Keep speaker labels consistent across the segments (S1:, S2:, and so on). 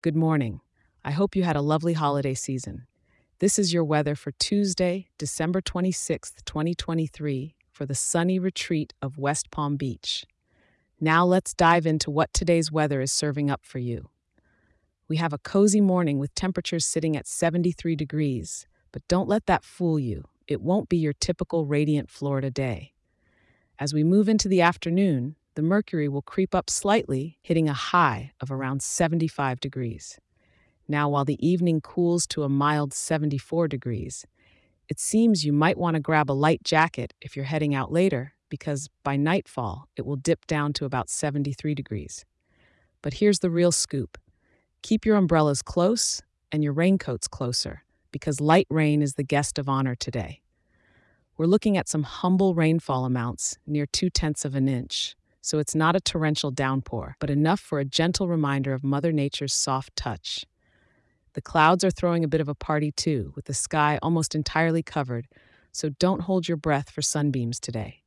S1: Good morning. I hope you had a lovely holiday season. This is your weather for Tuesday, December 26th, 2023, for the sunny retreat of West Palm Beach. Now let's dive into what today's weather is serving up for you. We have a cozy morning with temperatures sitting at 73 degrees, but don't let that fool you. It won't be your typical radiant Florida day. As we move into the afternoon, the mercury will creep up slightly, hitting a high of around 75 degrees. Now, while the evening cools to a mild 74 degrees, it seems you might want to grab a light jacket if you're heading out later, because by nightfall it will dip down to about 73 degrees. But here's the real scoop keep your umbrellas close and your raincoats closer, because light rain is the guest of honor today. We're looking at some humble rainfall amounts, near two tenths of an inch. So it's not a torrential downpour, but enough for a gentle reminder of Mother Nature's soft touch. The clouds are throwing a bit of a party too, with the sky almost entirely covered, so don't hold your breath for sunbeams today.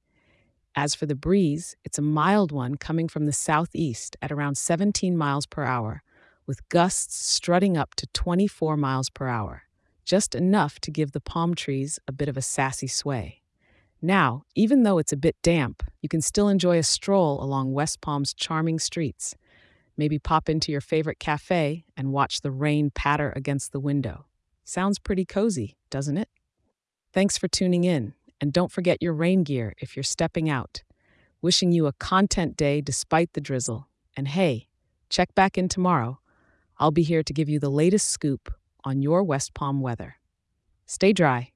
S1: As for the breeze, it's a mild one coming from the southeast at around 17 miles per hour, with gusts strutting up to 24 miles per hour just enough to give the palm trees a bit of a sassy sway. Now, even though it's a bit damp, you can still enjoy a stroll along West Palm's charming streets. Maybe pop into your favorite cafe and watch the rain patter against the window. Sounds pretty cozy, doesn't it? Thanks for tuning in, and don't forget your rain gear if you're stepping out. Wishing you a content day despite the drizzle. And hey, check back in tomorrow. I'll be here to give you the latest scoop on your West Palm weather. Stay dry